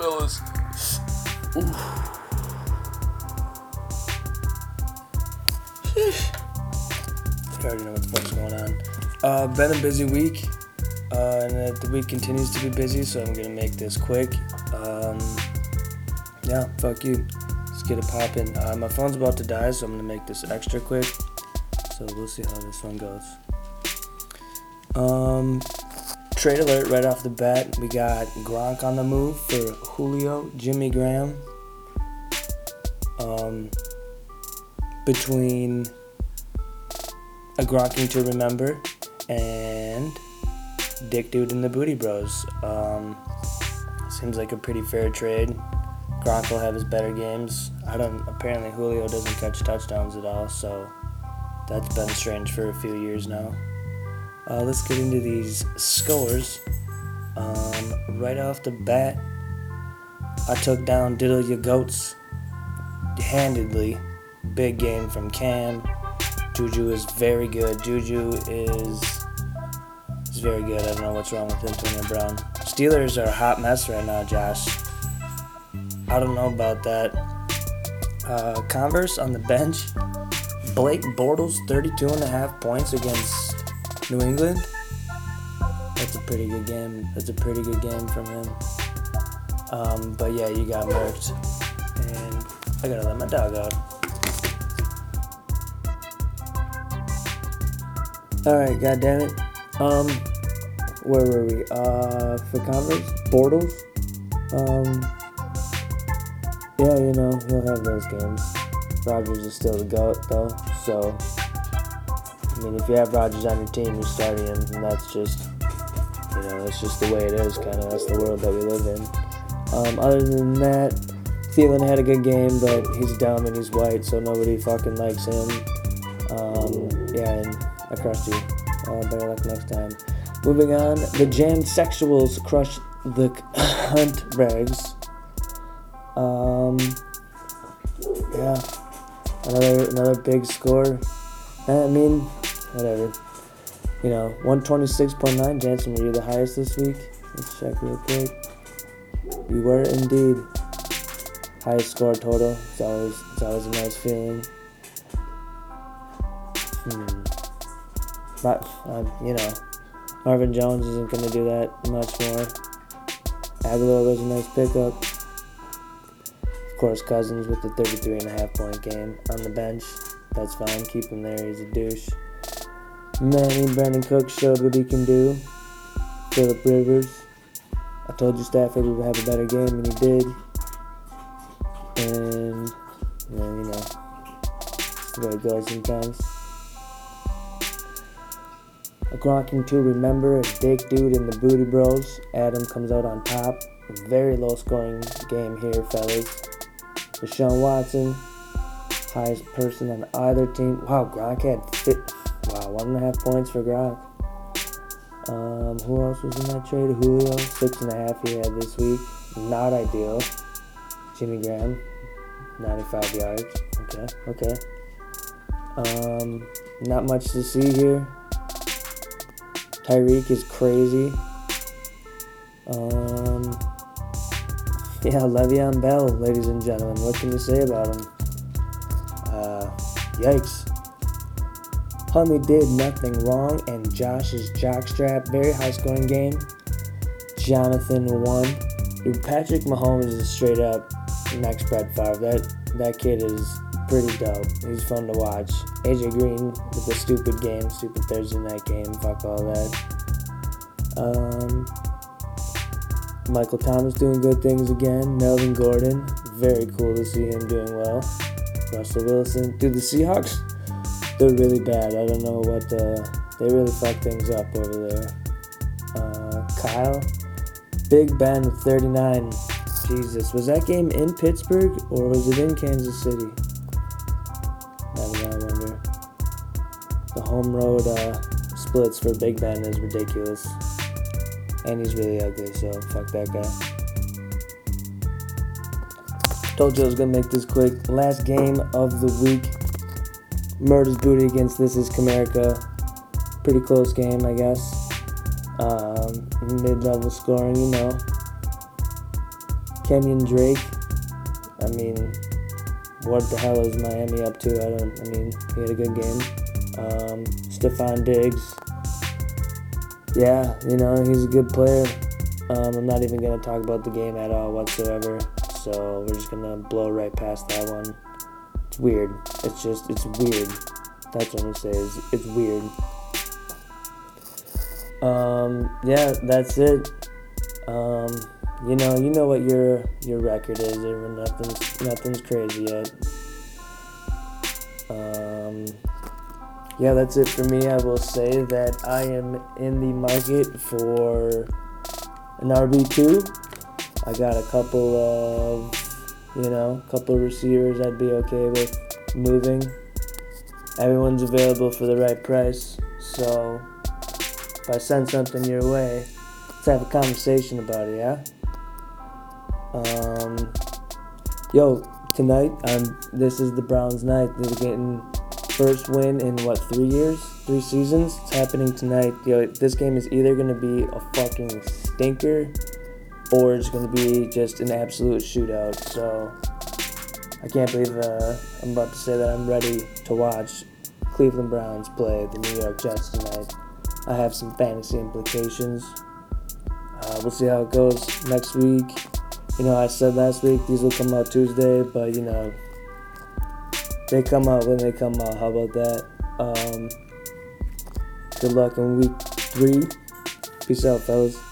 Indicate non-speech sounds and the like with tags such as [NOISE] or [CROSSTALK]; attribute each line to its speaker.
Speaker 1: fellas.
Speaker 2: I already know what the fuck's going on. Uh, been a busy week, uh, and the week continues to be busy, so I'm gonna make this quick. Um, yeah, fuck you. Let's get it popping. Uh, my phone's about to die, so I'm gonna make this extra quick. So we'll see how this one goes. Um, trade alert right off the bat. We got Gronk on the move for Julio, Jimmy Graham. Um, between a Gronking to remember and Dick Dude and the Booty Bros. Um, seems like a pretty fair trade. Gronk will have his better games. I don't. Apparently, Julio doesn't catch touchdowns at all, so that's been strange for a few years now. Uh, let's get into these scores. Um, right off the bat, I took down Diddle Your Goats handedly. Big game from Cam. Juju is very good. Juju is is very good. I don't know what's wrong with Antonio Brown. Steelers are a hot mess right now, Josh. I don't know about that. Uh, Converse on the bench. Blake Bortles, 32 and a half points against New England. That's a pretty good game. That's a pretty good game from him. Um, but yeah, you got murked. And I gotta let my dog out. Alright, god damn it. Um, where were we? Uh, for Converse? Bortles? Um, yeah, you know, he'll have those games. Rodgers is still the GOAT, though, so. I mean, if you have Rodgers on your team, you're starting him, and that's just, you know, that's just the way it is, kind of. That's the world that we live in. Um, other than that, Thielen had a good game, but he's dumb and he's white, so nobody fucking likes him. Um, yeah, and I crushed you. Uh, better luck next time. Moving on, the Jan Sexuals crushed the [LAUGHS] Hunt Rags. Um, yeah, another another big score. I mean, whatever. You know, 126.9. Jansen, were you the highest this week? Let's check real quick. You were indeed. Highest score total. It's always it's always a nice feeling. Hmm. But um, you know, Marvin Jones isn't going to do that much more. Aguilar was a nice pickup. Of course, Cousins with the 33 and a half point game on the bench. That's fine. Keep him there. He's a douche. Manny Brandin Cook showed what he can do. Philip Rivers. I told you Stafford would have a better game, and he did. And, you know, you know it's the way it goes sometimes. A Gronking to remember, a Dick Dude in the Booty Bros. Adam comes out on top. A Very low scoring game here, fellas. Deshaun Watson, highest person on either team. Wow, Gronk had fit. Wow, one and a half points for Gronk. Um, who else was in that trade? Julio, six and a half he had this week. Not ideal. Jimmy Graham, 95 yards. Okay, okay. Um, not much to see here. Tyreek is crazy. Um, [LAUGHS] yeah, Le'Veon Bell, ladies and gentlemen. What can you say about him? Uh, yikes. Huntley did nothing wrong, and Josh's jockstrap, very high scoring game. Jonathan won. Dude, Patrick Mahomes is straight up next Brett Favre. That that kid is pretty dope. He's fun to watch. AJ Green with the stupid game, stupid Thursday night game. Fuck all that. Um, Michael Thomas doing good things again. Melvin Gordon, very cool to see him doing well. Russell Wilson. Dude, the Seahawks, they're really bad. I don't know what the. They really fuck things up over there. Uh, Kyle, Big Ben with 39. Jesus, was that game in Pittsburgh or was it in Kansas City? I wonder. The home road uh, splits for Big Ben is ridiculous. And he's really ugly, so fuck that guy. Told you I was gonna make this quick. Last game of the week. Murder's Booty against This Is Comerica. Pretty close game, I guess. Um, mid level scoring, you know. Kenyan Drake. I mean, what the hell is Miami up to? I don't. I mean, he had a good game. Um, Stefon Diggs. Yeah, you know he's a good player. Um, I'm not even gonna talk about the game at all whatsoever. So we're just gonna blow right past that one. Weird. It's just it's weird. That's what I'm gonna say. It's weird. Um, yeah, that's it. Um, you know, you know what your your record is. Nothing's nothing's crazy yet. Um, yeah, that's it for me. I will say that I am in the market for an RB two. I got a couple of, you know, a couple receivers I'd be okay with moving. Everyone's available for the right price, so if I send something your way, let's have a conversation about it, yeah? Um, yo, tonight, um, this is the Browns' night. They're getting first win in what three years, three seasons. It's happening tonight. Yo, this game is either gonna be a fucking stinker, or it's gonna be just an absolute shootout. So I can't believe uh, I'm about to say that I'm ready to watch Cleveland Browns play the New York Jets tonight. I have some fantasy implications. Uh, we'll see how it goes next week. You know, I said last week these will come out Tuesday, but you know, they come out when they come out. How about that? Um, good luck in week three. Peace out, fellas.